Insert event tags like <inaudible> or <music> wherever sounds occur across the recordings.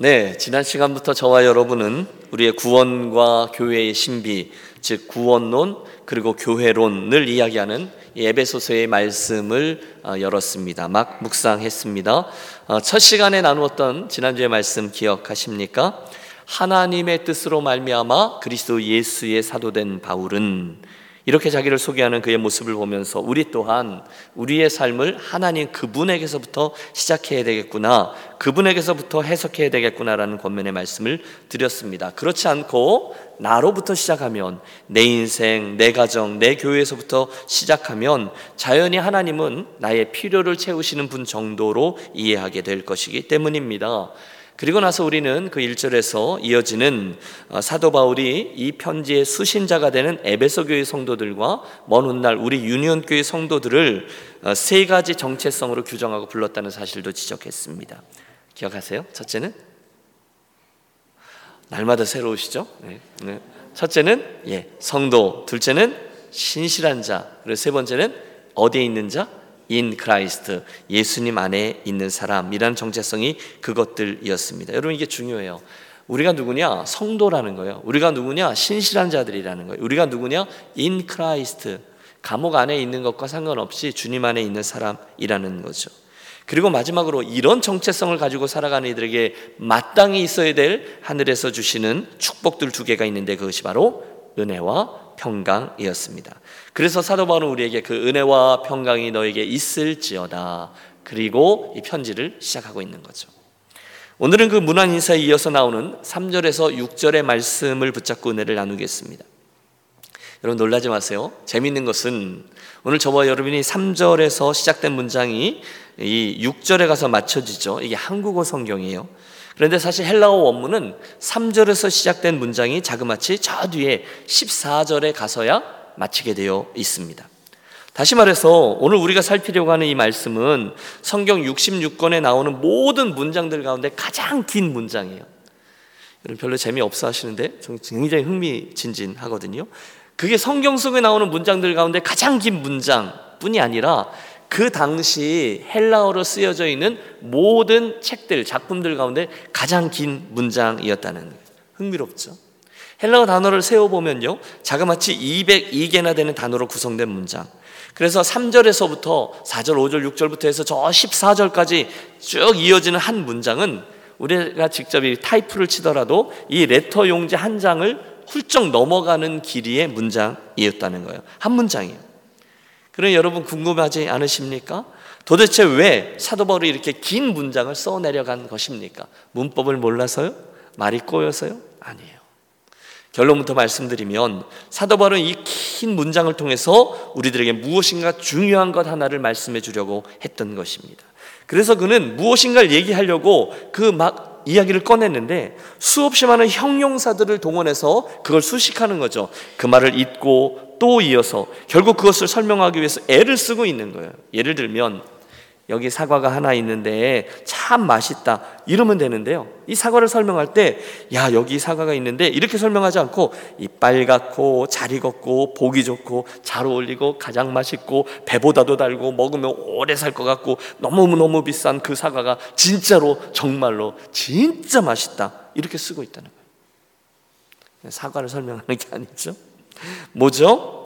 네, 지난 시간부터 저와 여러분은 우리의 구원과 교회의 신비, 즉 구원론 그리고 교회론을 이야기하는 에베소서의 말씀을 어, 열었습니다. 막 묵상했습니다. 어, 첫 시간에 나누었던 지난주의 말씀 기억하십니까? 하나님의 뜻으로 말미암아 그리스도 예수의 사도된 바울은 이렇게 자기를 소개하는 그의 모습을 보면서 우리 또한 우리의 삶을 하나님 그분에게서부터 시작해야 되겠구나. 그분에게서부터 해석해야 되겠구나라는 권면의 말씀을 드렸습니다. 그렇지 않고 나로부터 시작하면 내 인생, 내 가정, 내 교회에서부터 시작하면 자연히 하나님은 나의 필요를 채우시는 분 정도로 이해하게 될 것이기 때문입니다. 그리고 나서 우리는 그 1절에서 이어지는 어, 사도 바울이 이 편지의 수신자가 되는 에베소 교회 성도들과 먼 훗날 우리 유니온 교회 성도들을 어, 세 가지 정체성으로 규정하고 불렀다는 사실도 지적했습니다. 기억하세요? 첫째는 날마다 새로우시죠? 네. 네. 첫째는 예, 성도, 둘째는 신실한 자, 그리고 세 번째는 어디에 있는 자? in Christ 예수님 안에 있는 사람이라는 정체성이 그것들이었습니다. 여러분 이게 중요해요. 우리가 누구냐? 성도라는 거예요. 우리가 누구냐? 신실한 자들이라는 거예요. 우리가 누구냐? in Christ 감옥 안에 있는 것과 상관없이 주님 안에 있는 사람이라는 거죠. 그리고 마지막으로 이런 정체성을 가지고 살아가는 이들에게 마땅히 있어야 될 하늘에서 주시는 축복들 두 개가 있는데 그것이 바로 은혜와 평강이었습니다. 그래서 사도 바울은 우리에게 그 은혜와 평강이 너에게 있을지어다. 그리고 이 편지를 시작하고 있는 거죠. 오늘은 그 문안 인사에 이어서 나오는 3절에서 6절의 말씀을 붙잡고 은혜를 나누겠습니다. 여러분 놀라지 마세요. 재밌는 것은 오늘 저와 여러분이 3절에서 시작된 문장이 이 6절에 가서 맞춰지죠. 이게 한국어 성경이에요. 그런데 사실 헬라어 원문은 3절에서 시작된 문장이 자그마치 저 뒤에 14절에 가서야 마치게 되어 있습니다. 다시 말해서 오늘 우리가 살피려고 하는 이 말씀은 성경 66권에 나오는 모든 문장들 가운데 가장 긴 문장이에요. 여러분 별로 재미없어 하시는데 굉장히 흥미진진하거든요. 그게 성경 속에 나오는 문장들 가운데 가장 긴 문장뿐이 아니라 그 당시 헬라어로 쓰여져 있는 모든 책들, 작품들 가운데 가장 긴 문장이었다는 거예요. 흥미롭죠? 헬라어 단어를 세어보면요. 자그마치 202개나 되는 단어로 구성된 문장. 그래서 3절에서부터 4절, 5절, 6절부터 해서 저 14절까지 쭉 이어지는 한 문장은 우리가 직접 이 타이프를 치더라도 이 레터 용지 한 장을 훌쩍 넘어가는 길이의 문장이었다는 거예요. 한 문장이에요. 그럼 여러분 궁금하지 않으십니까? 도대체 왜 사도 바울이 이렇게 긴 문장을 써 내려간 것입니까? 문법을 몰라서요? 말이 꼬여서요? 아니에요. 결론부터 말씀드리면 사도 바울은 이 긴 문장을 통해서 우리들에게 무엇인가 중요한 것 하나를 말씀해 주려고 했던 것입니다. 그래서 그는 무엇인가를 얘기하려고 그 막 이야기를 꺼냈는데 수없이 많은 형용사들을 동원해서 그걸 수식하는 거죠. 그 말을 잊고 또 이어서 결국 그것을 설명하기 위해서 애를 쓰고 있는 거예요. 예를 들면 여기 사과가 하나 있는데 참 맛있다 이러면 되는데요. 이 사과를 설명할 때 야 여기 사과가 있는데 이렇게 설명하지 않고 이 빨갛고 잘 익었고 보기 좋고 잘 어울리고 가장 맛있고 배보다도 달고 먹으면 오래 살 것 같고 너무너무 비싼 그 사과가 진짜로 정말로 진짜 맛있다 이렇게 쓰고 있다는 거예요. 사과를 설명하는 게 아니죠. 뭐죠?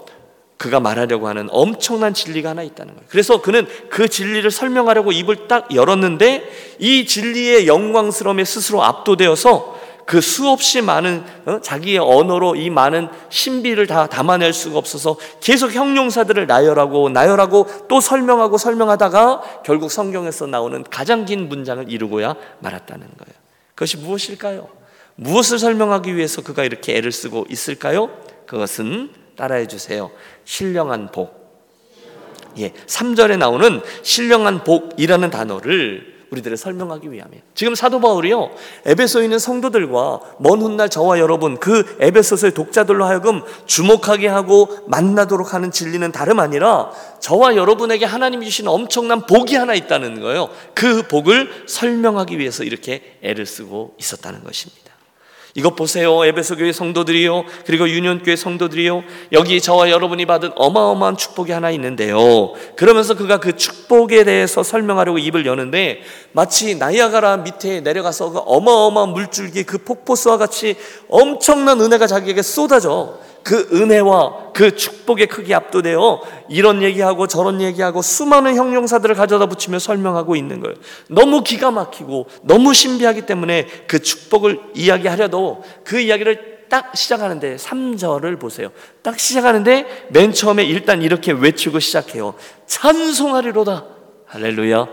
그가 말하려고 하는 엄청난 진리가 하나 있다는 거예요. 그래서 그는 그 진리를 설명하려고 입을 딱 열었는데 이 진리의 영광스러움에 스스로 압도되어서 그 수없이 많은 어? 자기의 언어로 이 많은 신비를 다 담아낼 수가 없어서 계속 형용사들을 나열하고 나열하고 또 설명하고 설명하다가 결국 성경에서 나오는 가장 긴 문장을 이루고야 말았다는 거예요. 그것이 무엇일까요? 무엇을 설명하기 위해서 그가 이렇게 애를 쓰고 있을까요? 그것은 따라해 주세요. 신령한 복. 예, 3절에 나오는 신령한 복이라는 단어를 우리들을 설명하기 위함이에요. 지금 사도 바울이요. 에베소에 있는 성도들과 먼 훗날 저와 여러분 그 에베소서의 독자들로 하여금 주목하게 하고 만나도록 하는 진리는 다름 아니라 저와 여러분에게 하나님이 주신 엄청난 복이 하나 있다는 거예요. 그 복을 설명하기 위해서 이렇게 애를 쓰고 있었다는 것입니다. 이것 보세요. 에베소 교회 성도들이요. 그리고 유년 교회 성도들이요. 여기 저와 여러분이 받은 어마어마한 축복이 하나 있는데요. 그러면서 그가 그 축복에 대해서 설명하려고 입을 여는데 마치 나이아가라 밑에 내려가서 그 어마어마한 물줄기 그 폭포수와 같이 엄청난 은혜가 자기에게 쏟아져. 그 은혜와 그 축복의 크기 압도되어 이런 얘기하고 저런 얘기하고 수많은 형용사들을 가져다 붙이며 설명하고 있는 거예요. 너무 기가 막히고 너무 신비하기 때문에 그 축복을 이야기하려도 그 이야기를 딱 시작하는데 3절을 보세요. 딱 시작하는데 맨 처음에 일단 이렇게 외치고 시작해요. 찬송하리로다. 할렐루야.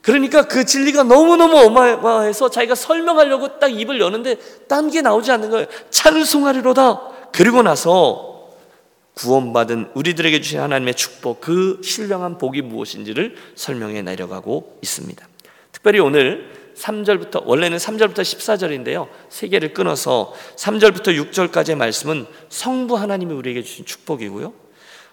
그러니까 그 진리가 너무너무 어마어마해서 자기가 설명하려고 딱 입을 여는데 딴 게 나오지 않는 거예요. 찬송하리로다. 그리고 나서 구원받은 우리들에게 주신 하나님의 축복, 그 신령한 복이 무엇인지를 설명해 내려가고 있습니다. 특별히 오늘 3절부터 원래는 3절부터 14절인데요. 세 개를 끊어서 3절부터 6절까지의 말씀은 성부 하나님이 우리에게 주신 축복이고요.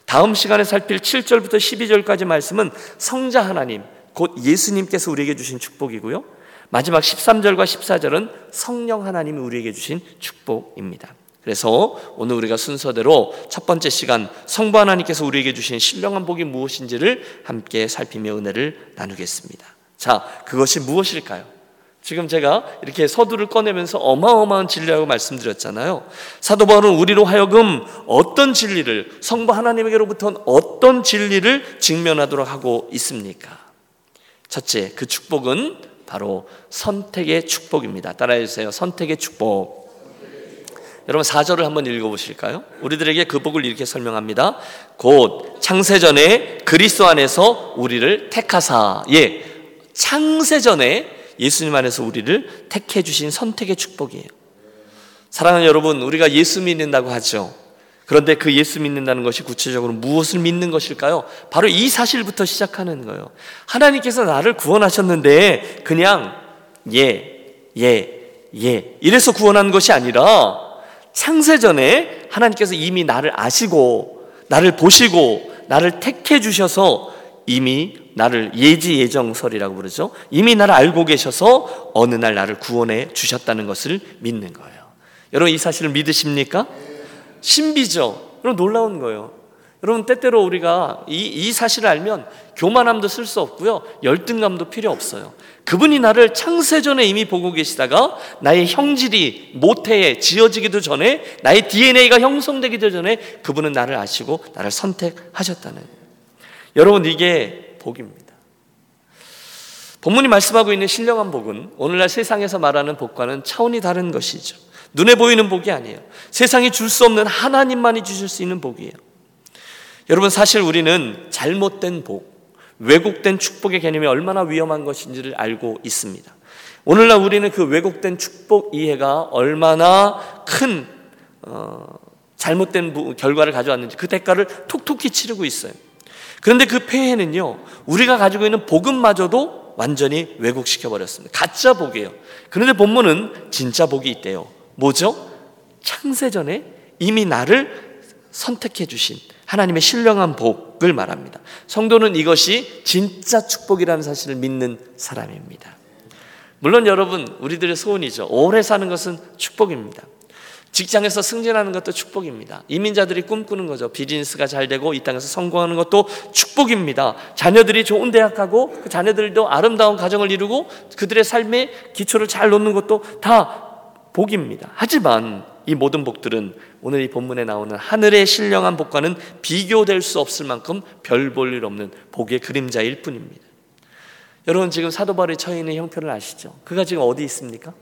다음 시간에 살필 7절부터 12절까지 말씀은 성자 하나님, 곧 예수님께서 우리에게 주신 축복이고요. 마지막 13절과 14절은 성령 하나님이 우리에게 주신 축복입니다. 그래서 오늘 우리가 순서대로 첫 번째 시간 성부 하나님께서 우리에게 주신 신령한 복이 무엇인지를 함께 살피며 은혜를 나누겠습니다. 자, 그것이 무엇일까요? 지금 제가 이렇게 서두를 꺼내면서 어마어마한 진리라고 말씀드렸잖아요. 사도 바울은 우리로 하여금 어떤 진리를 성부 하나님에게로부터 어떤 진리를 직면하도록 하고 있습니까? 첫째, 그 축복은 바로 선택의 축복입니다. 따라해 주세요. 선택의 축복. 여러분 4절을 한번 읽어보실까요? 우리들에게 그 복을 이렇게 설명합니다. 곧 창세전에 그리스도 안에서 우리를 택하사 예 창세전에 예수님 안에서 우리를 택해 주신 선택의 축복이에요. 사랑하는 여러분, 우리가 예수 믿는다고 하죠. 그런데 그 예수 믿는다는 것이 구체적으로 무엇을 믿는 것일까요? 바로 이 사실부터 시작하는 거예요. 하나님께서 나를 구원하셨는데 그냥 예, 예, 예 이래서 구원한 것이 아니라 창세전에 하나님께서 이미 나를 아시고 나를 보시고 나를 택해 주셔서 이미 나를 예지 예정설이라고 부르죠. 이미 나를 알고 계셔서 어느 날 나를 구원해 주셨다는 것을 믿는 거예요. 여러분 이 사실을 믿으십니까? 신비죠. 여러분 놀라운 거예요. 여러분 때때로 우리가 이, 이 사실을 알면 교만함도 쓸 수 없고요. 열등감도 필요 없어요. 그분이 나를 창세전에 이미 보고 계시다가 나의 형질이 모태에 지어지기도 전에 나의 DNA가 형성되기도 전에 그분은 나를 아시고 나를 선택하셨다는 여러분 이게 복입니다. 본문이 말씀하고 있는 신령한 복은 오늘날 세상에서 말하는 복과는 차원이 다른 것이죠. 눈에 보이는 복이 아니에요. 세상이 줄 수 없는 하나님만이 주실 수 있는 복이에요. 여러분 사실 우리는 잘못된 복, 왜곡된 축복의 개념이 얼마나 위험한 것인지를 알고 있습니다. 오늘날 우리는 그 왜곡된 축복 이해가 얼마나 큰 어, 잘못된 결과를 가져왔는지 그 대가를 톡톡히 치르고 있어요. 그런데 그 폐해는요, 우리가 가지고 있는 복음마저도 완전히 왜곡시켜 버렸습니다. 가짜 복이에요. 그런데 본문은 진짜 복이 있대요. 뭐죠? 창세전에 이미 나를 선택해 주신 하나님의 신령한 복을 말합니다. 성도는 이것이 진짜 축복이라는 사실을 믿는 사람입니다. 물론 여러분, 우리들의 소원이죠. 오래 사는 것은 축복입니다. 직장에서 승진하는 것도 축복입니다. 이민자들이 꿈꾸는 거죠. 비즈니스가 잘 되고 이 땅에서 성공하는 것도 축복입니다. 자녀들이 좋은 대학 가고 그 자녀들도 아름다운 가정을 이루고 그들의 삶의 기초를 잘 놓는 것도 다 복입니다. 하지만 이 모든 복들은 오늘 이 본문에 나오는 하늘의 신령한 복과는 비교될 수 없을 만큼 별 볼 일 없는 복의 그림자일 뿐입니다. 여러분 지금 사도 바울이 처해 있는 형편을 아시죠? 그가 지금 어디 있습니까?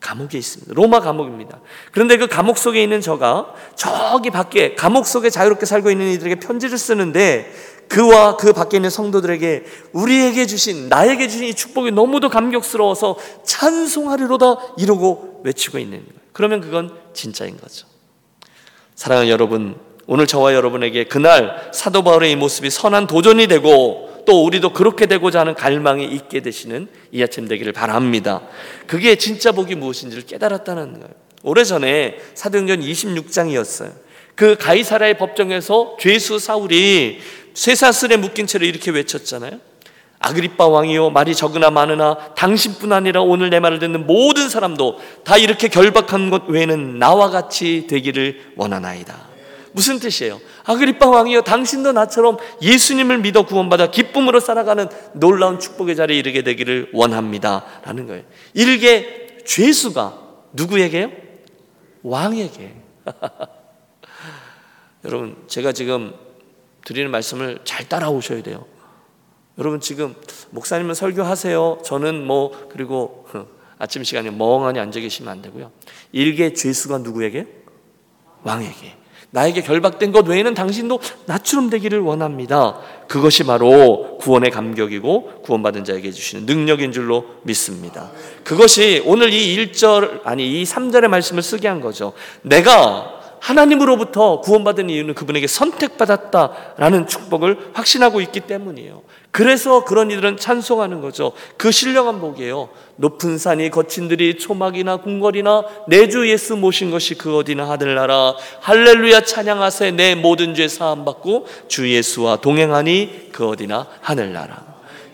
감옥에 있습니다. 로마 감옥입니다. 그런데 그 감옥 속에 있는 저가 저기 밖에 감옥 속에 자유롭게 살고 있는 이들에게 편지를 쓰는데 그와 그 밖에 있는 성도들에게 우리에게 주신 나에게 주신 이 축복이 너무도 감격스러워서 찬송하리로다 이러고 외치고 있는 거예요. 그러면 그건 진짜인 거죠. 사랑하는 여러분, 오늘 저와 여러분에게 그날 사도 바울의 이 모습이 선한 도전이 되고 또 우리도 그렇게 되고자 하는 갈망이 있게 되시는 이 아침 되기를 바랍니다. 그게 진짜 복이 무엇인지를 깨달았다는 거예요. 오래전에 사도행전 26장이었어요. 그 가이사라의 법정에서 죄수 사울이 쇠사슬에 묶인 채로 이렇게 외쳤잖아요. 아그리빠 왕이요 말이 적으나 많으나 당신뿐 아니라 오늘 내 말을 듣는 모든 사람도 다 이렇게 결박한 것 외에는 나와 같이 되기를 원하나이다. 무슨 뜻이에요? 아그리빠 왕이요 당신도 나처럼 예수님을 믿어 구원받아 기쁨으로 살아가는 놀라운 축복의 자리에 이르게 되기를 원합니다 라는 거예요. 일개 죄수가 누구에게요? 왕에게. <laughs> 여러분 제가 지금 드리는 말씀을 잘 따라오셔야 돼요. 여러분 지금 목사님은 설교하세요. 저는 뭐 그리고 아침 시간에 멍하니 앉아 계시면 안 되고요. 일개 죄수가 누구에게? 왕에게. 나에게 결박된 것 외에는 당신도 나처럼 되기를 원합니다. 그것이 바로 구원의 감격이고 구원받은 자에게 주시는 능력인 줄로 믿습니다. 그것이 오늘 이 1절 아니 이 3절의 말씀을 쓰게 한 거죠. 내가 하나님으로부터 구원받은 이유는 그분에게 선택받았다라는 축복을 확신하고 있기 때문이에요. 그래서 그런 이들은 찬송하는 거죠. 그 신령한 복이에요. 높은 산이 거친 들이 초막이나 궁궐이나 내 주 예수 모신 것이 그 어디나 하늘나라 할렐루야 찬양하세 내 모든 죄 사함 받고 주 예수와 동행하니 그 어디나 하늘나라.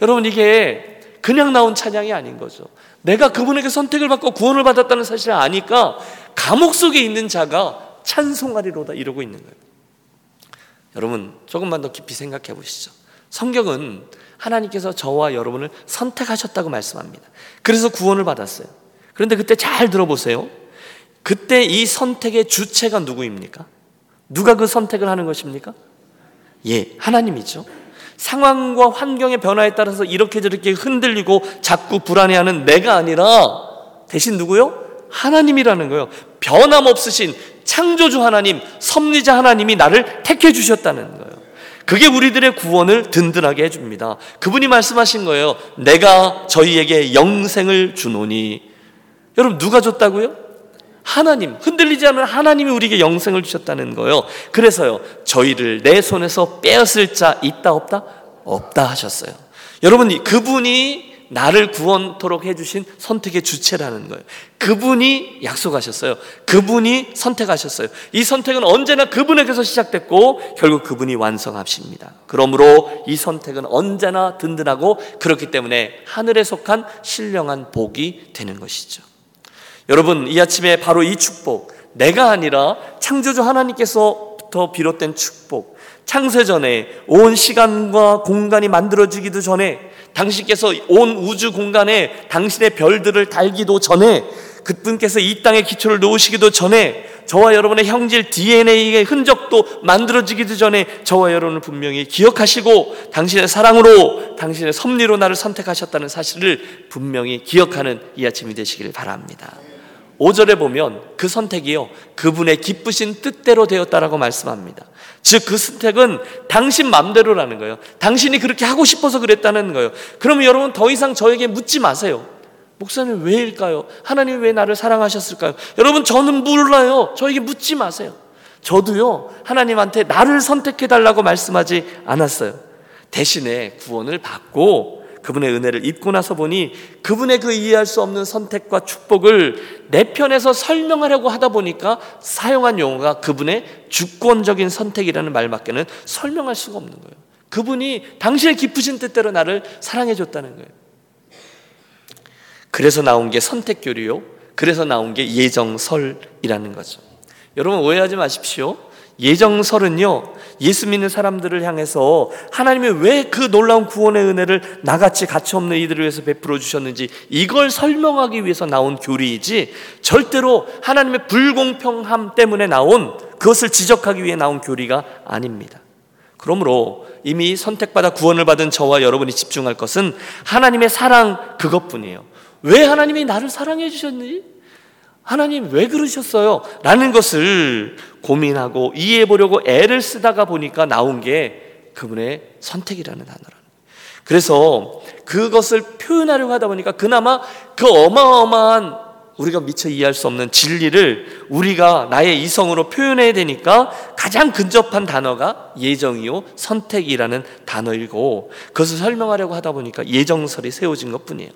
여러분 이게 그냥 나온 찬양이 아닌 거죠. 내가 그분에게 선택을 받고 구원을 받았다는 사실을 아니까 감옥 속에 있는 자가 찬송하리로다 이러고 있는 거예요. 여러분 조금만 더 깊이 생각해 보시죠. 성경은 하나님께서 저와 여러분을 선택하셨다고 말씀합니다. 그래서 구원을 받았어요. 그런데 그때 잘 들어보세요. 그때 이 선택의 주체가 누구입니까? 누가 그 선택을 하는 것입니까? 예, 하나님이죠. 상황과 환경의 변화에 따라서 이렇게 저렇게 흔들리고 자꾸 불안해하는 내가 아니라 대신 누구요? 하나님이라는 거예요. 변함없으신 창조주 하나님, 섭리자 하나님이 나를 택해 주셨다는 거예요. 그게 우리들의 구원을 든든하게 해줍니다. 그분이 말씀하신 거예요. 내가 저희에게 영생을 주노니. 여러분, 누가 줬다고요? 하나님, 흔들리지 않는 하나님이 우리에게 영생을 주셨다는 거예요. 그래서요, 저희를 내 손에서 빼앗을 자 있다, 없다? 없다 하셨어요. 여러분, 그분이 나를 구원토록 해주신 선택의 주체라는 거예요. 그분이 약속하셨어요. 그분이 선택하셨어요. 이 선택은 언제나 그분에게서 시작됐고 결국 그분이 완성하십니다. 그러므로 이 선택은 언제나 든든하고 그렇기 때문에 하늘에 속한 신령한 복이 되는 것이죠. 여러분, 이 아침에 바로 이 축복, 내가 아니라 창조주 하나님께서부터 비롯된 축복, 창세 전에 온 시간과 공간이 만들어지기도 전에 당신께서 온 우주 공간에 당신의 별들을 달기도 전에 그분께서 이 땅에 기초를 놓으시기도 전에 저와 여러분의 형질 DNA의 흔적도 만들어지기도 전에 저와 여러분을 분명히 기억하시고 당신의 사랑으로 당신의 섭리로 나를 선택하셨다는 사실을 분명히 기억하는 이 아침이 되시기를 바랍니다. 5절에 보면 그 선택이요 그분의 기쁘신 뜻대로 되었다라고 말씀합니다. 즉 그 선택은 당신 맘대로라는 거예요. 당신이 그렇게 하고 싶어서 그랬다는 거예요. 그러면 여러분 더 이상 저에게 묻지 마세요. 목사님 왜일까요? 하나님 왜 나를 사랑하셨을까요? 여러분 저는 몰라요. 저에게 묻지 마세요. 저도요 하나님한테 나를 선택해 달라고 말씀하지 않았어요. 대신에 구원을 받고 그분의 은혜를 입고 나서 보니 그분의 그 이해할 수 없는 선택과 축복을 내 편에서 설명하려고 하다 보니까 사용한 용어가 그분의 주권적인 선택이라는 말밖에는 설명할 수가 없는 거예요. 그분이 당신의 깊으신 뜻대로 나를 사랑해 줬다는 거예요. 그래서 나온 게 선택 교리요. 그래서 나온 게 예정설이라는 거죠. 여러분 오해하지 마십시오. 예정설은요, 예수 믿는 사람들을 향해서 하나님이 왜 그 놀라운 구원의 은혜를 나같이 가치 없는 이들을 위해서 베풀어 주셨는지 이걸 설명하기 위해서 나온 교리이지 절대로 하나님의 불공평함 때문에 나온 그것을 지적하기 위해 나온 교리가 아닙니다. 그러므로 이미 선택받아 구원을 받은 저와 여러분이 집중할 것은 하나님의 사랑 그것뿐이에요. 왜 하나님이 나를 사랑해 주셨는지 하나님 왜 그러셨어요? 라는 것을 고민하고 이해해 보려고 애를 쓰다가 보니까 나온 게 그분의 선택이라는 단어라는 그래서 그것을 표현하려고 하다 보니까 그나마 그 어마어마한 우리가 미처 이해할 수 없는 진리를 우리가 나의 이성으로 표현해야 되니까 가장 근접한 단어가 예정이요 선택이라는 단어이고 그것을 설명하려고 하다 보니까 예정설이 세워진 것 뿐이에요.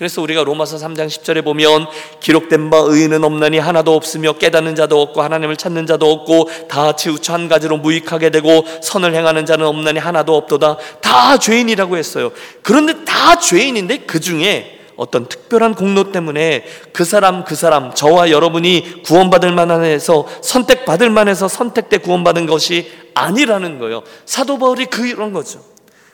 그래서 우리가 로마서 3장 10절에 보면 기록된 바 의인은 없나니 하나도 없으며 깨닫는 자도 없고 하나님을 찾는 자도 없고 다 치우쳐 한 가지로 무익하게 되고 선을 행하는 자는 없나니 하나도 없도다 다 죄인이라고 했어요. 그런데 다 죄인인데 그 중에 어떤 특별한 공로 때문에 그 사람 그 사람 저와 여러분이 구원받을 만해서 선택받을 만해서 선택돼 구원받은 것이 아니라는 거예요. 사도 바울이 그런 거죠.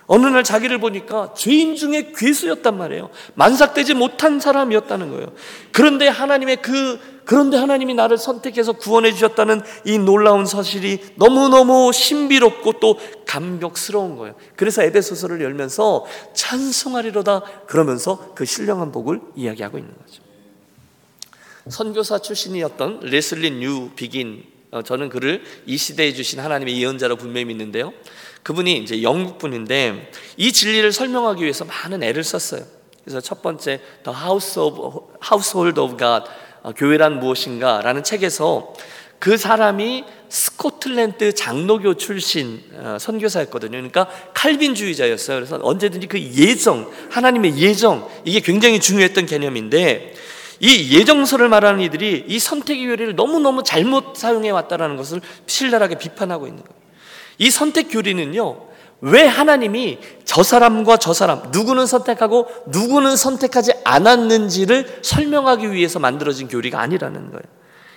어느 날 자기를 보니까 죄인 중에 괴수였단 말이에요. 만삭되지 못한 사람이었다는 거예요. 그런데 하나님의 그 그런데 하나님이 나를 선택해서 구원해 주셨다는 이 놀라운 사실이 너무너무 신비롭고 또 감격스러운 거예요. 그래서 에베소서를 열면서 찬송하리로다 그러면서 그 신령한 복을 이야기하고 있는 거죠. 선교사 출신이었던 레슬리 뉴비긴 어, 저는 그를 이 시대에 주신 하나님의 예언자로 분명히 믿는데요. 그분이 이제 영국 분인데 이 진리를 설명하기 위해서 많은 애를 썼어요. 그래서 첫 번째 The House of Household of God 어, 교회란 무엇인가라는 책에서 그 사람이 스코틀랜드 장로교 출신 어, 선교사였거든요. 그러니까 칼빈주의자였어요. 그래서 언제든지 그 예정, 하나님의 예정 이게 굉장히 중요했던 개념인데 이 예정서를 말하는 이들이 이 선택의 교리를 너무너무 잘못 사용해 왔다라는 것을 신랄하게 비판하고 있는 거예요. 이 선택 교리는요. 왜 하나님이 저 사람과 저 사람 누구는 선택하고 누구는 선택하지 않았는지를 설명하기 위해서 만들어진 교리가 아니라는 거예요.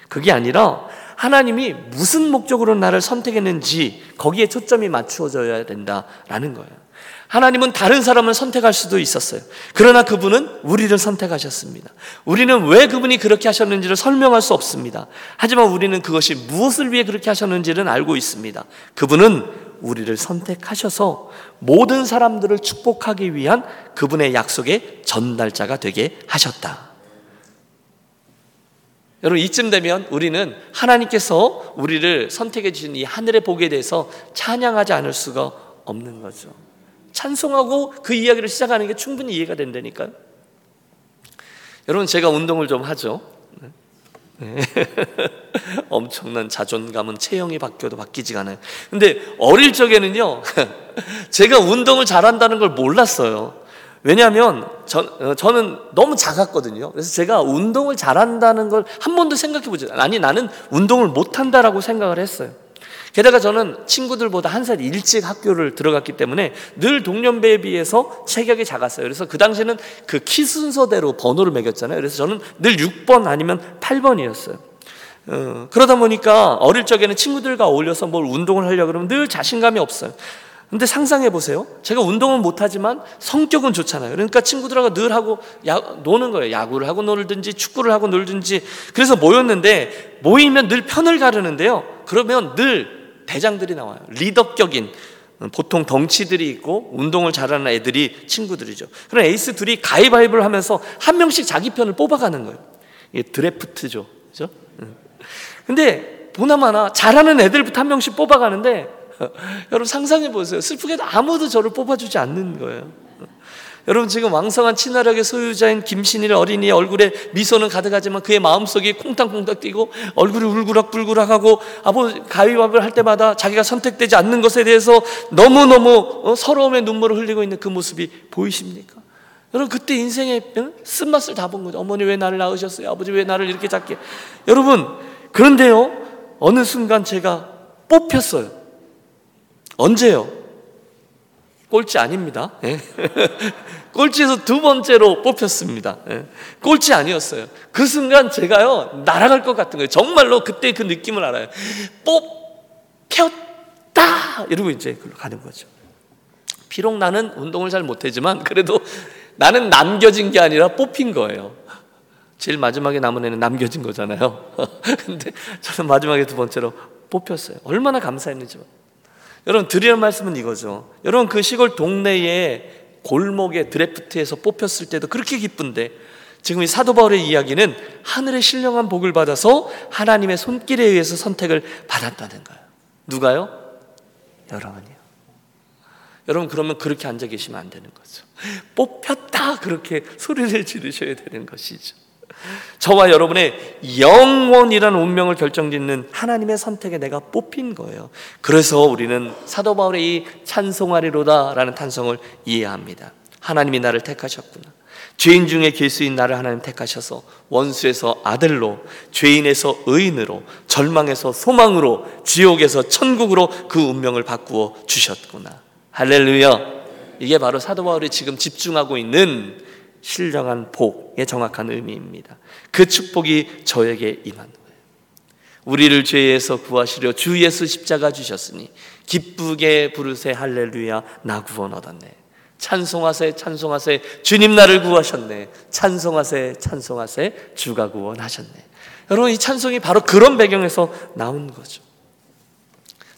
그게 아니라 하나님이 무슨 목적으로 나를 선택했는지 거기에 초점이 맞추어져야 된다라는 거예요. 하나님은 다른 사람을 선택할 수도 있었어요. 그러나 그분은 우리를 선택하셨습니다. 우리는 왜 그분이 그렇게 하셨는지를 설명할 수 없습니다. 하지만 우리는 그것이 무엇을 위해 그렇게 하셨는지는 알고 있습니다. 그분은 우리를 선택하셔서 모든 사람들을 축복하기 위한 그분의 약속의 전달자가 되게 하셨다. 여러분 이쯤 되면 우리는 하나님께서 우리를 선택해 주신 이 하늘의 복에 대해서 찬양하지 않을 수가 없는 거죠. 찬송하고 그 이야기를 시작하는 게 충분히 이해가 된다니까요. 여러분 제가 운동을 좀 하죠. 네. <laughs> 엄청난 자존감은 체형이 바뀌어도 바뀌지가 않아요. 근데 어릴 적에는요, <laughs> 제가 운동을 잘한다는 걸 몰랐어요. 왜냐하면 저, 어, 저는 너무 작았거든요. 그래서 제가 운동을 잘한다는 걸 한 번도 생각해 보지 아니 나는 운동을 못한다라고 생각을 했어요. 게다가 저는 친구들보다 한 살 일찍 학교를 들어갔기 때문에 늘 동년배에 비해서 체격이 작았어요. 그래서 그 당시에는 그 키 순서대로 번호를 매겼잖아요. 그래서 저는 늘 6번 아니면 8번이었어요. 어, 그러다 보니까 어릴 적에는 친구들과 어울려서 뭘 운동을 하려고 그러면 늘 자신감이 없어요. 근데 상상해 보세요. 제가 운동은 못하지만 성격은 좋잖아요. 그러니까 친구들하고 늘 하고 야, 노는 거예요. 야구를 하고 놀든지 축구를 하고 놀든지. 그래서 모였는데 모이면 늘 편을 가르는데요. 그러면 늘 대장들이 나와요. 리더격인 보통 덩치들이 있고 운동을 잘하는 애들이 친구들이죠. 그런 에이스 둘이 가위바위보를 하면서 한 명씩 자기 편을 뽑아가는 거예요. 이게 드래프트죠. 그죠? 근데 보나마나 잘하는 애들부터 한 명씩 뽑아가는데 <laughs> 여러분 상상해 보세요. 슬프게도 아무도 저를 뽑아주지 않는 거예요. 여러분 지금 왕성한 친화력의 소유자인 김신일 어린이의 얼굴에 미소는 가득하지만 그의 마음속이 콩탕콩탕 뛰고 얼굴이 울그락불그락하고 아버지 가위바위보를 할 때마다 자기가 선택되지 않는 것에 대해서 너무너무 어, 서러움의 눈물을 흘리고 있는 그 모습이 보이십니까? 여러분 그때 인생의 쓴맛을 다 본 거죠. 어머니 왜 나를 낳으셨어요? 아버지 왜 나를 이렇게 작게? 여러분 그런데요 어느 순간 제가 뽑혔어요. 언제요? 꼴찌 아닙니다. <laughs> 예. 꼴찌에서 두 번째로 뽑혔습니다. 예. 꼴찌 아니었어요. 그 순간 제가요, 날아갈 것 같은 거예요. 정말로 그때 그 느낌을 알아요. 뽑혔다! 이러고 이제 그걸로 가는 거죠. 비록 나는 운동을 잘 못하지만 그래도 나는 남겨진 게 아니라 뽑힌 거예요. 제일 마지막에 남은 애는 남겨진 거잖아요. <laughs> 근데 저는 마지막에 두 번째로 뽑혔어요. 얼마나 감사했는지. 여러분 드리는 말씀은 이거죠. 여러분 그 시골 동네에 골목에 드래프트에서 뽑혔을 때도 그렇게 기쁜데 지금 이 사도 바울의 이야기는 하늘의 신령한 복을 받아서 하나님의 손길에 의해서 선택을 받았다는 거예요. 누가요? 여러분이요. 여러분 그러면 그렇게 앉아 계시면 안 되는 거죠. 뽑혔다 그렇게 소리를 지르셔야 되는 것이죠. 저와 여러분의 영원이라는 운명을 결정짓는 하나님의 선택에 내가 뽑힌 거예요. 그래서 우리는 사도 바울의 이 찬송하리로다라는 탄성을 이해합니다. 하나님이 나를 택하셨구나. 죄인 중에 괴수인 나를 하나님 택하셔서 원수에서 아들로 죄인에서 의인으로 절망에서 소망으로 지옥에서 천국으로 그 운명을 바꾸어 주셨구나. 할렐루야. 이게 바로 사도 바울이 지금 집중하고 있는 신령한 복의 정확한 의미입니다. 그 축복이 저에게 임한 거예요. 우리를 죄에서 구하시려 주 예수 십자가 주셨으니 기쁘게 부르세 할렐루야 나 구원 얻었네. 찬송하세 찬송하세 주님 나를 구하셨네. 찬송하세 찬송하세 주가 구원하셨네. 여러분 이 찬송이 바로 그런 배경에서 나온 거죠.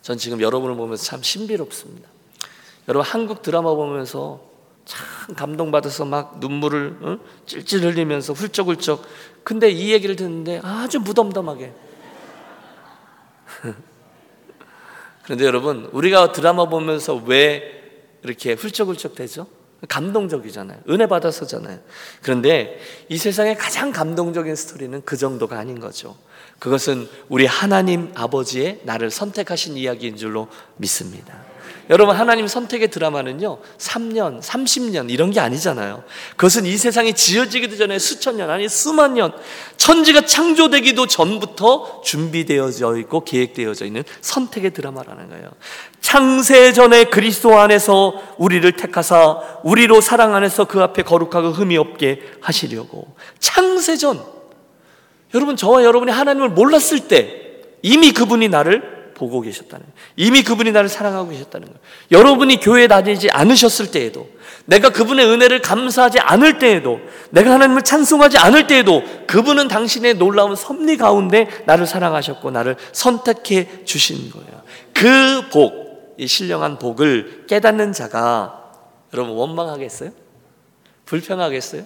전 지금 여러분을 보면서 참 신비롭습니다. 여러분 한국 드라마 보면서 참 감동받아서 막 눈물을 어? 찔찔 흘리면서 훌쩍훌쩍 근데 이 얘기를 듣는데 아주 무덤덤하게 <laughs> 그런데 여러분 우리가 드라마 보면서 왜 이렇게 훌쩍훌쩍 되죠? 감동적이잖아요. 은혜 받아서잖아요. 그런데 이 세상의 가장 감동적인 스토리는 그 정도가 아닌 거죠. 그것은 우리 하나님 아버지의 나를 선택하신 이야기인 줄로 믿습니다. 여러분 하나님 선택의 드라마는요 3년, 30년 이런 게 아니잖아요. 그것은 이 세상이 지어지기도 전에 수천 년 아니 수만 년 천지가 창조되기도 전부터 준비되어져 있고 계획되어져 있는 선택의 드라마라는 거예요. 창세 전에 그리스도 안에서 우리를 택하사 우리로 사랑 안에서 그 앞에 거룩하고 흠이 없게 하시려고 창세 전 여러분 저와 여러분이 하나님을 몰랐을 때 이미 그분이 나를 보고 계셨다는 거예요. 이미 그분이 나를 사랑하고 계셨다는 거예요. 여러분이 교회 다니지 않으셨을 때에도 내가 그분의 은혜를 감사하지 않을 때에도 내가 하나님을 찬송하지 않을 때에도 그분은 당신의 놀라운 섭리 가운데 나를 사랑하셨고 나를 선택해 주신 거예요. 그 복, 이 신령한 복을 깨닫는 자가 여러분 원망하겠어요? 불평하겠어요?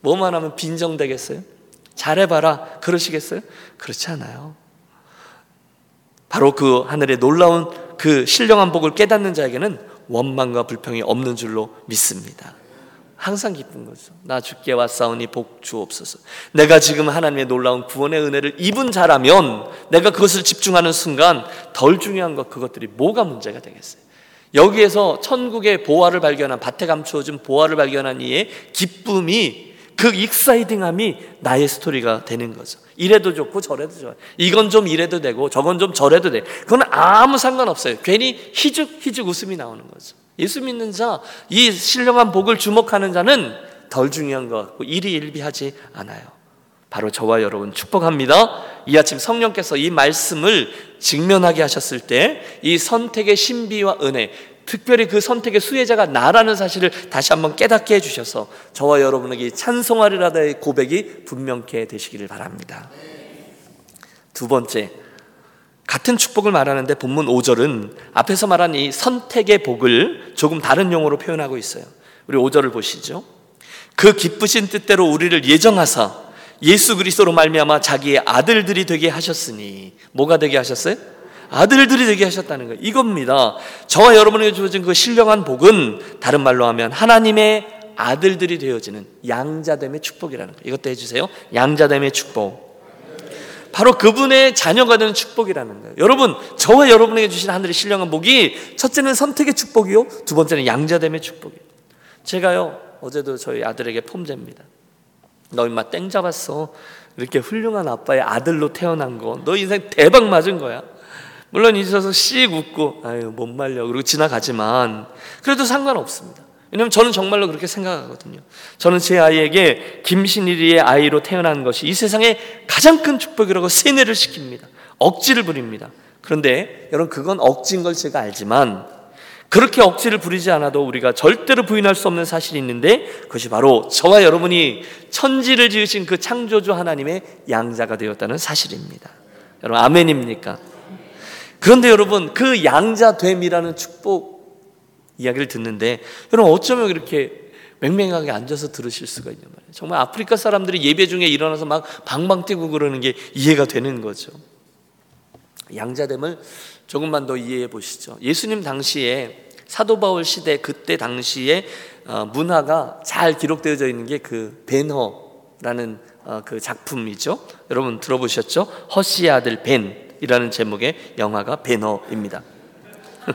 뭐만 하면 빈정되겠어요? 잘해봐라 그러시겠어요? 그렇지 않아요. 바로 그 하늘의 놀라운 그 신령한 복을 깨닫는 자에게는 원망과 불평이 없는 줄로 믿습니다. 항상 기쁜 거죠. 나 죽게 왔사오니 복 주옵소서. 내가 지금 하나님의 놀라운 구원의 은혜를 입은 자라면 내가 그것을 집중하는 순간 덜 중요한 것 그것들이 뭐가 문제가 되겠어요. 여기에서 천국의 보화를 발견한 밭에 감추어진 보화를 발견한 이의 기쁨이 그 익사이딩함이 나의 스토리가 되는 거죠. 이래도 좋고 저래도 좋아요. 이건 좀 이래도 되고 저건 좀 저래도 돼. 그건 아무 상관없어요. 괜히 희죽 희죽 웃음이 나오는 거죠. 예수 믿는 자, 이 신령한 복을 주목하는 자는 덜 중요한 것 같고 일이 일비하지 않아요. 바로 저와 여러분 축복합니다. 이 아침 성령께서 이 말씀을 직면하게 하셨을 때 이 선택의 신비와 은혜, 특별히 그 선택의 수혜자가 나라는 사실을 다시 한번 깨닫게 해주셔서 저와 여러분에게 찬송하리라다의 고백이 분명케 되시기를 바랍니다. 두 번째, 같은 축복을 말하는데 본문 5절은 앞에서 말한 이 선택의 복을 조금 다른 용어로 표현하고 있어요. 우리 5절을 보시죠. 그 기쁘신 뜻대로 우리를 예정하사 예수 그리스도로 말미암아 자기의 아들들이 되게 하셨으니 뭐가 되게 하셨어요? 아들들이 되게 하셨다는 거예요. 이겁니다. 저와 여러분에게 주어진 그 신령한 복은 다른 말로 하면 하나님의 아들들이 되어지는 양자됨의 축복이라는 거예요. 이것도 해주세요. 양자됨의 축복. 바로 그분의 자녀가 되는 축복이라는 거예요. 여러분, 저와 여러분에게 주신 하늘의 신령한 복이 첫째는 선택의 축복이요. 두 번째는 양자됨의 축복이에요. 제가요, 어제도 저희 아들에게 폼제입니다. 너 임마 땡 잡았어. 이렇게 훌륭한 아빠의 아들로 태어난 거. 너 인생 대박 맞은 거야. 물론 있어서 씩 웃고 아유 못 말려 그리고 지나가지만 그래도 상관없습니다. 왜냐하면 저는 정말로 그렇게 생각하거든요. 저는 제 아이에게 김신일이의 아이로 태어난 것이 이 세상의 가장 큰 축복이라고 세뇌를 시킵니다. 억지를 부립니다. 그런데 여러분 그건 억지인 걸 제가 알지만 그렇게 억지를 부리지 않아도 우리가 절대로 부인할 수 없는 사실이 있는데 그것이 바로 저와 여러분이 천지를 지으신 그 창조주 하나님의 양자가 되었다는 사실입니다. 여러분 아멘입니까? 그런데 여러분 그 양자됨이라는 축복 이야기를 듣는데 여러분 어쩌면 이렇게 맹맹하게 앉아서 들으실 수가 있냐 말이에요. 정말 아프리카 사람들이 예배 중에 일어나서 막 방방 뛰고 그러는 게 이해가 되는 거죠. 양자됨을 조금만 더 이해해 보시죠. 예수님 당시에 사도 바울 시대 그때 당시에 어, 문화가 잘 기록되어져 있는 게 그 벤허라는 어, 그 작품이죠. 여러분 들어보셨죠? 허시의 아들 벤. 이라는 제목의 영화가 배너입니다. <laughs>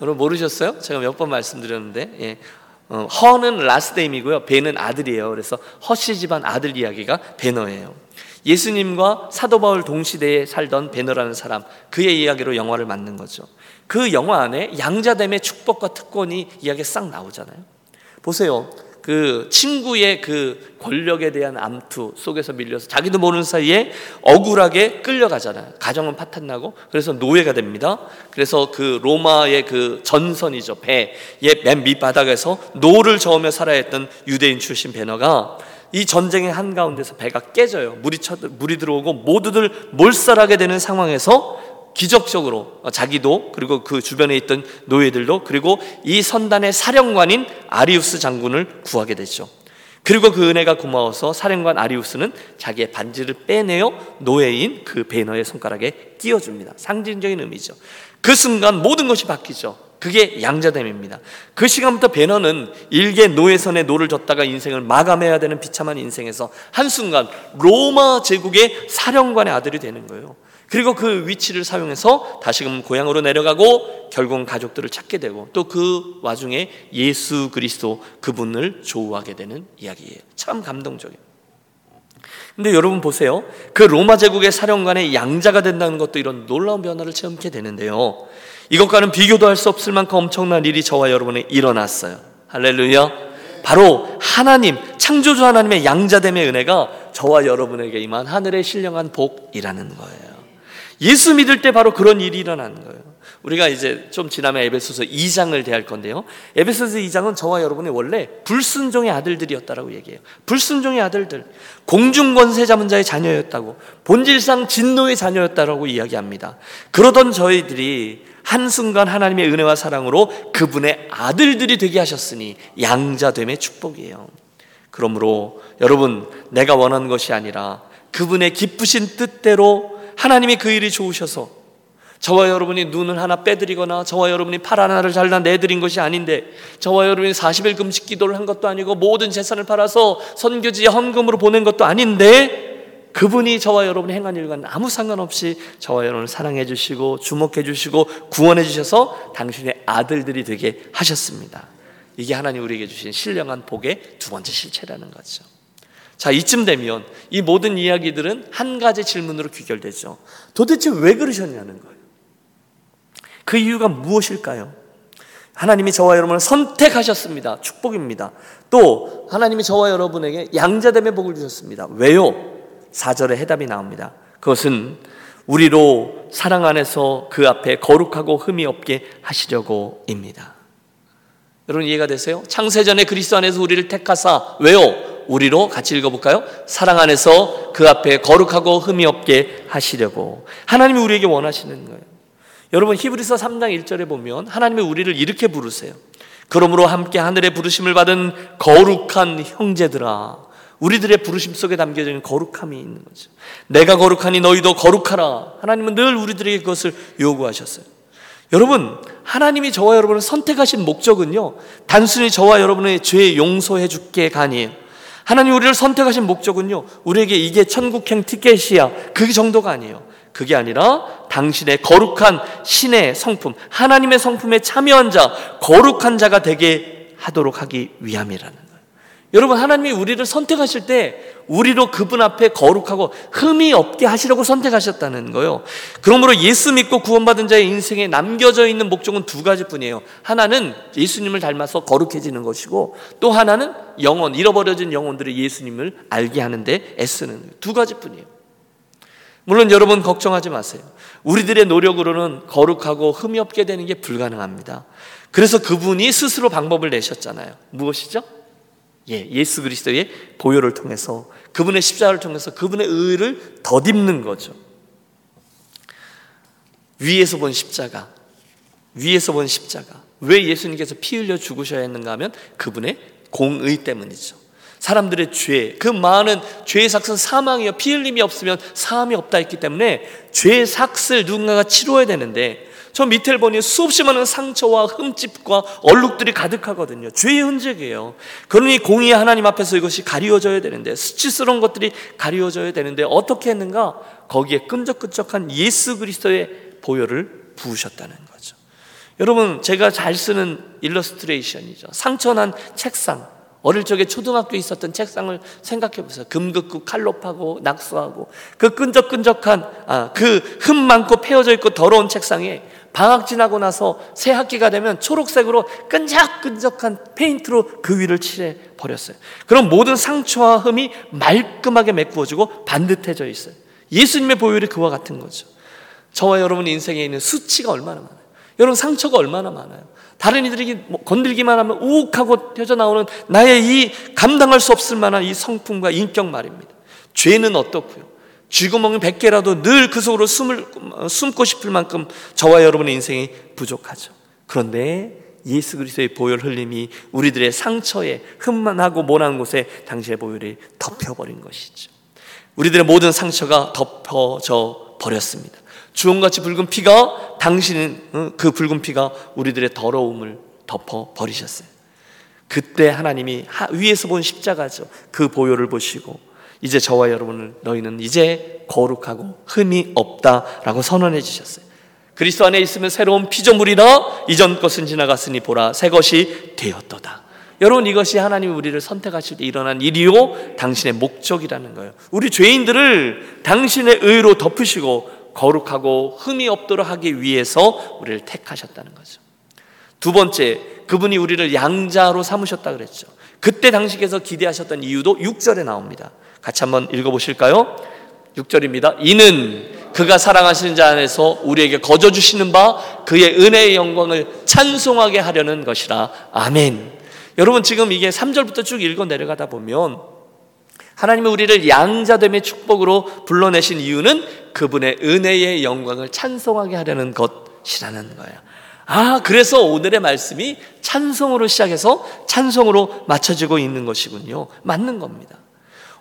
여러분 모르셨어요? 제가 몇 번 말씀드렸는데 예. 어, 허는 라스데임이고요. 배는 아들이에요. 그래서 허씨 집안 아들 이야기가 배너예요. 예수님과 사도 바울 동시대에 살던 베너라는 사람 그의 이야기로 영화를 만든 거죠. 그 영화 안에 양자됨의 축복과 특권이 이야기 싹 나오잖아요. 보세요. 그 친구의 그 권력에 대한 암투 속에서 밀려서 자기도 모르는 사이에 억울하게 끌려가잖아요. 가정은 파탄나고 그래서 노예가 됩니다. 그래서 그 로마의 그 전선이죠. 배의 맨 밑바닥에서 노를 저으며 살아야 했던 유대인 출신 벤허가 이 전쟁의 한가운데서 배가 깨져요. 물이 쳐, 물이 들어오고 모두들 몰살하게 되는 상황에서 기적적으로 자기도 그리고 그 주변에 있던 노예들도 그리고 이 선단의 사령관인 아리우스 장군을 구하게 되죠. 그리고 그 은혜가 고마워서 사령관 아리우스는 자기의 반지를 빼내어 노예인 그 벤허의 손가락에 끼워줍니다. 상징적인 의미죠. 그 순간 모든 것이 바뀌죠. 그게 양자됨입니다. 그 시간부터 벤허는 일개 노예선에 노를 젓다가 인생을 마감해야 되는 비참한 인생에서 한순간 로마 제국의 사령관의 아들이 되는 거예요. 그리고 그 위치를 사용해서 다시금 고향으로 내려가고 결국은 가족들을 찾게 되고 또 그 와중에 예수 그리스도 그분을 조우하게 되는 이야기예요. 참 감동적이에요. 근데 여러분 보세요. 그 로마 제국의 사령관의 양자가 된다는 것도 이런 놀라운 변화를 체험하게 되는데요. 이것과는 비교도 할 수 없을 만큼 엄청난 일이 저와 여러분에 일어났어요. 할렐루야. 바로 하나님, 창조주 하나님의 양자됨의 은혜가 저와 여러분에게 임한 하늘의 신령한 복이라는 거예요. 예수 믿을 때 바로 그런 일이 일어나는 거예요. 우리가 이제 좀 지나면 에베소서 2장을 대할 건데요. 에베소서 2장은 저와 여러분이 원래 불순종의 아들들이었다라고 얘기해요. 불순종의 아들들. 공중 권세 잡은 자의 자녀였다고. 본질상 진노의 자녀였다라고 이야기합니다. 그러던 저희들이 한순간 하나님의 은혜와 사랑으로 그분의 아들들이 되게 하셨으니 양자됨의 축복이에요. 그러므로 여러분, 내가 원하는 것이 아니라 그분의 기쁘신 뜻대로 하나님이 그 일이 좋으셔서 저와 여러분이 눈을 하나 빼드리거나 저와 여러분이 팔 하나를 잘라 내드린 것이 아닌데 저와 여러분이 40일 금식 기도를 한 것도 아니고 모든 재산을 팔아서 선교지 헌금으로 보낸 것도 아닌데 그분이 저와 여러분이 행한 일과는 아무 상관없이 저와 여러분을 사랑해 주시고 주목해 주시고 구원해 주셔서 당신의 아들들이 되게 하셨습니다. 이게 하나님 우리에게 주신 신령한 복의 두 번째 실체라는 거죠. 자, 이쯤 되면 이 모든 이야기들은 한 가지 질문으로 귀결되죠. 도대체 왜 그러셨냐는 거예요. 그 이유가 무엇일까요? 하나님이 저와 여러분을 선택하셨습니다. 축복입니다. 또 하나님이 저와 여러분에게 양자됨의 복을 주셨습니다. 왜요? 4절에 해답이 나옵니다. 그것은 우리로 사랑 안에서 그 앞에 거룩하고 흠이 없게 하시려고입니다. 여러분 이해가 되세요? 창세전에 그리스도 안에서 우리를 택하사 왜요? 우리로 같이 읽어볼까요? 사랑 안에서 그 앞에 거룩하고 흠이 없게 하시려고 하나님이 우리에게 원하시는 거예요. 여러분 히브리서 3장 1절에 보면 하나님이 우리를 이렇게 부르세요. 그러므로 함께 하늘의 부르심을 받은 거룩한 형제들아 우리들의 부르심 속에 담겨져 있는 거룩함이 있는 거죠. 내가 거룩하니 너희도 거룩하라. 하나님은 늘 우리들에게 그것을 요구하셨어요. 여러분, 하나님이 저와 여러분을 선택하신 목적은요, 단순히 저와 여러분의 죄 용서해 줄게가 아니에요. 하나님 우리를 선택하신 목적은요, 우리에게 이게 천국행 티켓이야. 그게 정도가 아니에요. 그게 아니라 당신의 거룩한 신의 성품, 하나님의 성품에 참여한 자, 거룩한 자가 되게 하도록 하기 위함이라는 여러분 하나님이 우리를 선택하실 때 우리로 그분 앞에 거룩하고 흠이 없게 하시려고 선택하셨다는 거예요. 그러므로 예수 믿고 구원받은 자의 인생에 남겨져 있는 목적은 두 가지뿐이에요. 하나는 예수님을 닮아서 거룩해지는 것이고 또 하나는 영혼 잃어버려진 영혼들이 예수님을 알게 하는데 애쓰는 두 가지뿐이에요. 물론 여러분 걱정하지 마세요. 우리들의 노력으로는 거룩하고 흠이 없게 되는 게 불가능합니다. 그래서 그분이 스스로 방법을 내셨잖아요. 무엇이죠? 예, 예수 그리스도의 보혈을 통해서 그분의 십자가를 통해서 그분의 의를 덧입는 거죠. 위에서 본 십자가, 위에서 본 십자가. 왜 예수님께서 피 흘려 죽으셔야 했는가 하면 그분의 공의 때문이죠. 사람들의 죄, 그 많은 죄의 삭은 사망이요. 피 흘림이 없으면 사함이 없다 했기 때문에 죄의 삭을 누군가가 치료해야 되는데 저 밑을 보니 수없이 많은 상처와 흠집과 얼룩들이 가득하거든요. 죄의 흔적이에요. 그러니 공의의 하나님 앞에서 이것이 가리워져야 되는데 수치스러운 것들이 가리워져야 되는데 어떻게 했는가? 거기에 끈적끈적한 예수 그리스도의 보혈을 부으셨다는 거죠. 여러분 제가 잘 쓰는 일러스트레이션이죠. 상처난 책상. 어릴 적에 초등학교에 있었던 책상을 생각해 보세요. 금긋고 칼로 파고 낙서하고 그 끈적끈적한 아, 그 흠 많고 패어져 있고 더러운 책상에 방학 지나고 나서 새 학기가 되면 초록색으로 끈적끈적한 페인트로 그 위를 칠해 버렸어요. 그럼 모든 상처와 흠이 말끔하게 메꾸어지고 반듯해져 있어요. 예수님의 보혈이 그와 같은 거죠. 저와 여러분 인생에 있는 수치가 얼마나 많아요. 여러분 상처가 얼마나 많아요. 다른 이들에게 뭐 건들기만 하면 우욱하고 펴져 나오는 나의 이 감당할 수 없을 만한 이 성품과 인격 말입니다. 죄는 어떻고요? 쥐구멍이 100개라도 늘 그 속으로 숨을, 숨고 싶을 만큼 저와 여러분의 인생이 부족하죠. 그런데 예수 그리스도의 보혈 흘림이 우리들의 상처에 흠만하고 모난 곳에 당신의 보혈이 덮여버린 것이죠. 우리들의 모든 상처가 덮어져 버렸습니다. 주홍같이 붉은 피가 당신은 어, 그 붉은 피가 우리들의 더러움을 덮어 버리셨어요. 그때 하나님이 위에서 본 십자가죠. 그 보혈을 보시고 이제 저와 여러분을 너희는 이제 거룩하고 흠이 없다라고 선언해 주셨어요. 그리스도 안에 있으면 새로운 피조물이라 이전 것은 지나갔으니 보라 새 것이 되었도다. 여러분 이것이 하나님 우리를 선택하실 때 일어난 일이요 당신의 목적이라는 거예요. 우리 죄인들을 당신의 의로 덮으시고 거룩하고 흠이 없도록 하기 위해서 우리를 택하셨다는 거죠. 두 번째, 그분이 우리를 양자로 삼으셨다 그랬죠. 그때 당시에서 기대하셨던 이유도 6절에 나옵니다. 같이 한번 읽어 보실까요? 6절입니다. 이는 그가 사랑하시는 자 안에서 우리에게 거저 주시는 바 그의 은혜의 영광을 찬송하게 하려는 것이라. 아멘. 여러분 지금 이게 3절부터 쭉 읽어 내려가다 보면 하나님은 우리를 양자됨의 축복으로 불러내신 이유는 그분의 은혜의 영광을 찬송하게 하려는 것이라는 거예요. 아, 그래서 오늘의 말씀이 찬송으로 시작해서 찬송으로 맞춰지고 있는 것이군요. 맞는 겁니다.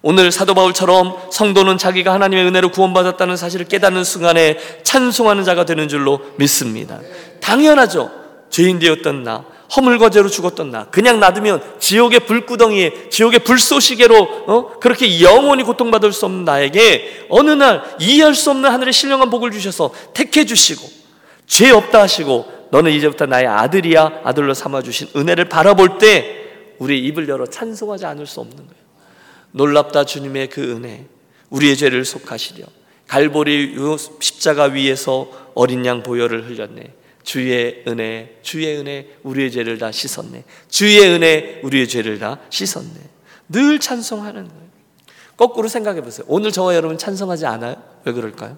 오늘 사도 바울처럼 성도는 자기가 하나님의 은혜로 구원받았다는 사실을 깨닫는 순간에 찬송하는 자가 되는 줄로 믿습니다. 당연하죠. 죄인 되었던 나, 허물과 죄로 죽었던 나, 그냥 놔두면 지옥의 불구덩이에, 지옥의 불쏘시개로, 어? 그렇게 영원히 고통받을 수 없는 나에게 어느 날 이해할 수 없는 하늘의 신령한 복을 주셔서 택해 주시고, 죄 없다 하시고, 너는 이제부터 나의 아들이야, 아들로 삼아 주신 은혜를 바라볼 때, 우리 입을 열어 찬송하지 않을 수 없는 거예요. 놀랍다 주님의 그 은혜 우리의 죄를 속하시려 갈보리 십자가 위에서 어린 양 보혈을 흘렸네 주의 은혜 주의 은혜 우리의 죄를 다 씻었네 주의 은혜 우리의 죄를 다 씻었네 늘 찬송하는 거예요 거꾸로 생각해 보세요 오늘 저와 여러분 찬송하지 않아요? 왜 그럴까요?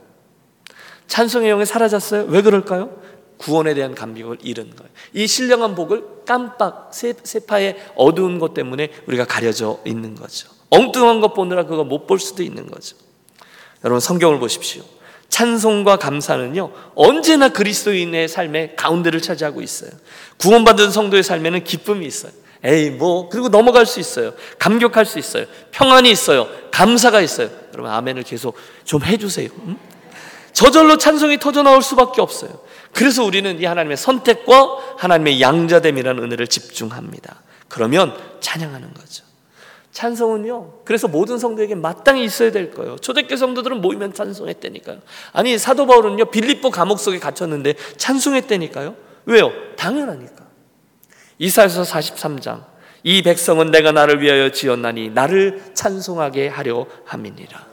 찬송의 영이 사라졌어요? 왜 그럴까요? 구원에 대한 감격을 잃은 거예요. 이 신령한 복을 깜빡 세파의 어두운 것 때문에 우리가 가려져 있는 거죠. 엉뚱한 것 보느라 그거 못 볼 수도 있는 거죠. 여러분 성경을 보십시오. 찬송과 감사는요 언제나 그리스도인의 삶의 가운데를 차지하고 있어요. 구원받은 성도의 삶에는 기쁨이 있어요. 에이 뭐 그리고 넘어갈 수 있어요. 감격할 수 있어요. 평안이 있어요. 감사가 있어요. 여러분 아멘을 계속 좀 해주세요. 응? 저절로 찬송이 터져 나올 수밖에 없어요. 그래서 우리는 이 하나님의 선택과 하나님의 양자됨이라는 은혜를 집중합니다. 그러면 찬양하는 거죠. 찬송은요. 그래서 모든 성도에게 마땅히 있어야 될 거예요. 초대교 성도들은 모이면 찬송했다니까요. 아니 사도 바울은요 빌립보 감옥 속에 갇혔는데 찬송했다니까요. 왜요? 당연하니까. 이사야서 43장 이 백성은 내가 나를 위하여 지었나니 나를 찬송하게 하려 함이니라.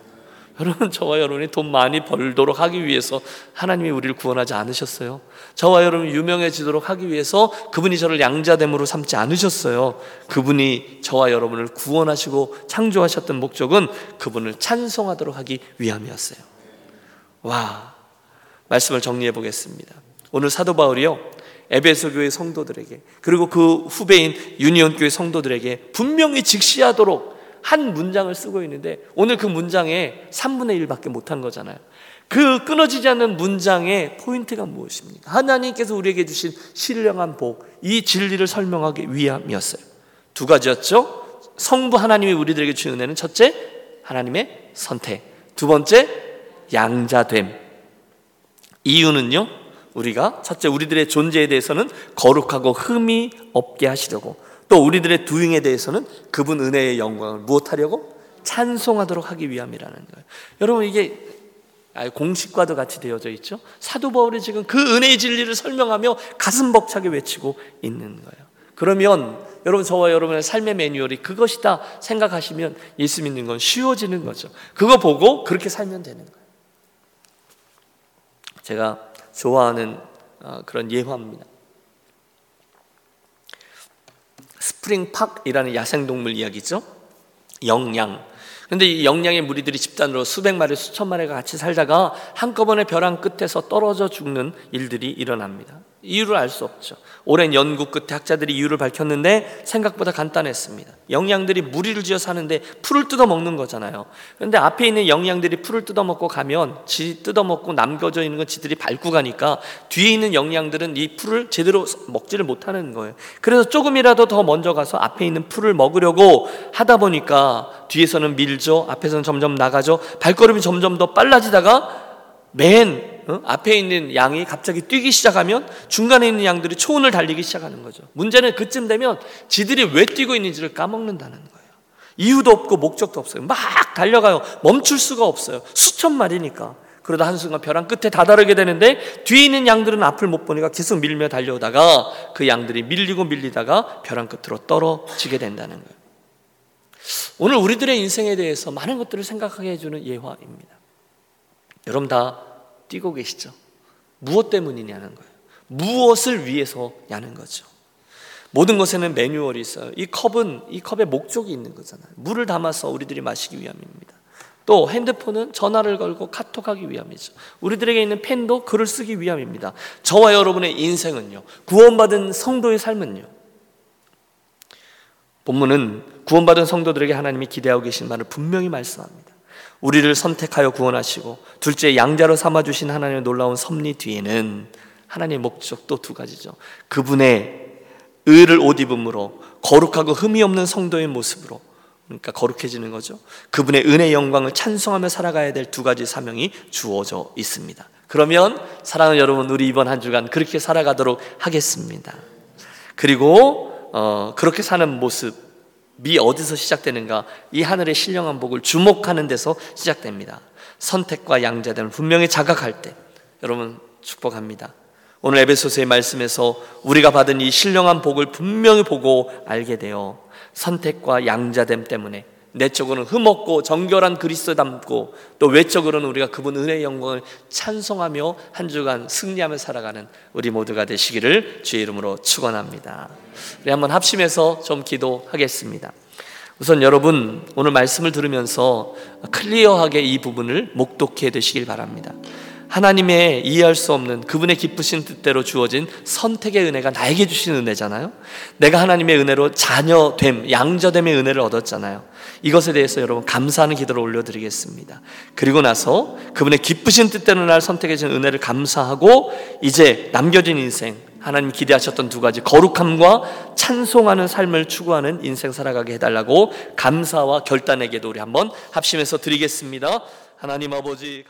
여러분 저와 여러분이 돈 많이 벌도록 하기 위해서 하나님이 우리를 구원하지 않으셨어요. 저와 여러분이 유명해지도록 하기 위해서 그분이 저를 양자됨으로 삼지 않으셨어요. 그분이 저와 여러분을 구원하시고 창조하셨던 목적은 그분을 찬송하도록 하기 위함이었어요. 와 말씀을 정리해 보겠습니다. 오늘 사도 바울이요 에베소 교회 성도들에게 그리고 그 후배인 유니온 교회 성도들에게 분명히 직시하도록 한 문장을 쓰고 있는데 오늘 그 문장에 3분의 1밖에 못한 거잖아요. 그 끊어지지 않는 문장의 포인트가 무엇입니까? 하나님께서 우리에게 주신 신령한 복, 이 진리를 설명하기 위함이었어요. 두 가지였죠. 성부 하나님이 우리들에게 주신 은혜는 첫째, 하나님의 선택. 두 번째, 양자됨. 이유는요, 우리가 첫째, 우리들의 존재에 대해서는 거룩하고 흠이 없게 하시려고 또 우리들의 두잉에 대해서는 그분 은혜의 영광을 무엇하려고? 찬송하도록 하기 위함이라는 거예요. 여러분 이게 아, 공식과도 같이 되어져 있죠. 사도 바울이 지금 그 은혜의 진리를 설명하며 가슴 벅차게 외치고 있는 거예요. 그러면 여러분 저와 여러분의 삶의 매뉴얼이 그것이다 생각하시면 예수 믿는 건 쉬워지는 거죠. 그거 보고 그렇게 살면 되는 거예요. 제가 좋아하는 어, 그런 예화입니다. 스프링팍이라는 야생동물 이야기죠. 영양. 근데 이 영양의 무리들이 집단으로 수백 마리, 수천 마리가 같이 살다가 한꺼번에 벼랑 끝에서 떨어져 죽는 일들이 일어납니다. 이유를 알 수 없죠. 오랜 연구 끝에 학자들이 이유를 밝혔는데 생각보다 간단했습니다. 영양들이 무리를 지어 사는데 풀을 뜯어 먹는 거잖아요. 그런데 앞에 있는 영양들이 풀을 뜯어 먹고 가면 지 뜯어 먹고 남겨져 있는 건 지들이 밟고 가니까 뒤에 있는 영양들은 이 풀을 제대로 먹지를 못하는 거예요. 그래서 조금이라도 더 먼저 가서 앞에 있는 풀을 먹으려고 하다 보니까 뒤에서는 밀죠. 앞에서는 점점 나가죠. 발걸음이 점점 더 빨라지다가 맨 어? 앞에 있는 양이 갑자기 뛰기 시작하면 중간에 있는 양들이 초원을 달리기 시작하는 거죠. 문제는 그쯤 되면 지들이 왜 뛰고 있는지를 까먹는다는 거예요. 이유도 없고 목적도 없어요. 막 달려가요. 멈출 수가 없어요. 수천 마리니까. 그러다 한순간 벼랑 끝에 다다르게 되는데 뒤에 있는 양들은 앞을 못 보니까 계속 밀며 달려오다가 그 양들이 밀리고 밀리다가 벼랑 끝으로 떨어지게 된다는 거예요. 오늘 우리들의 인생에 대해서 많은 것들을 생각하게 해주는 예화입니다. 여러분 다 뛰고 계시죠? 무엇 때문이냐는 거예요. 무엇을 위해서냐는 거죠. 모든 것에는 매뉴얼이 있어요. 이 컵은 이 컵에 목적이 있는 거잖아요. 물을 담아서 우리들이 마시기 위함입니다. 또 핸드폰은 전화를 걸고 카톡하기 위함이죠. 우리들에게 있는 펜도 글을 쓰기 위함입니다. 저와 여러분의 인생은요. 구원받은 성도의 삶은요. 본문은 구원받은 성도들에게 하나님이 기대하고 계신 말을 분명히 말씀합니다. 우리를 선택하여 구원하시고 둘째 양자로 삼아 주신 하나님의 놀라운 섭리 뒤에는 하나님의 목적 또두 가지죠. 그분의 의를 옷 입음으로 거룩하고 흠이 없는 성도의 모습으로 그러니까 거룩해지는 거죠. 그분의 은혜 영광을 찬송하며 살아가야 될 두 가지 사명이 주어져 있습니다. 그러면 사랑하는 여러분 우리 이번 한 주간 그렇게 살아가도록 하겠습니다. 그리고 어, 그렇게 사는 모습 미 어디서 시작되는가? 이 하늘의 신령한 복을 주목하는 데서 시작됩니다. 선택과 양자됨을 분명히 자각할 때 여러분 축복합니다. 오늘 에베소서의 말씀에서 우리가 받은 이 신령한 복을 분명히 보고 알게 되어 선택과 양자됨 때문에 내적으로는 흠없고 정결한 그리스도 담고 또 외적으로는 우리가 그분 은혜의 영광을 찬송하며 한 주간 승리하며 살아가는 우리 모두가 되시기를 주의 이름으로 축원합니다. 우리 한번 합심해서 좀 기도하겠습니다. 우선 여러분 오늘 말씀을 들으면서 클리어하게 이 부분을 목독해 되시길 바랍니다. 하나님의 이해할 수 없는 그분의 기쁘신 뜻대로 주어진 선택의 은혜가 나에게 주신 은혜잖아요. 내가 하나님의 은혜로 자녀됨, 양자됨의 은혜를 얻었잖아요. 이것에 대해서 여러분 감사하는 기도를 올려드리겠습니다. 그리고 나서 그분의 기쁘신 뜻대로 날 선택해 준 은혜를 감사하고 이제 남겨진 인생 하나님 기대하셨던 두 가지 거룩함과 찬송하는 삶을 추구하는 인생 살아가게 해달라고 감사와 결단에게도 우리 한번 합심해서 드리겠습니다. 하나님 아버지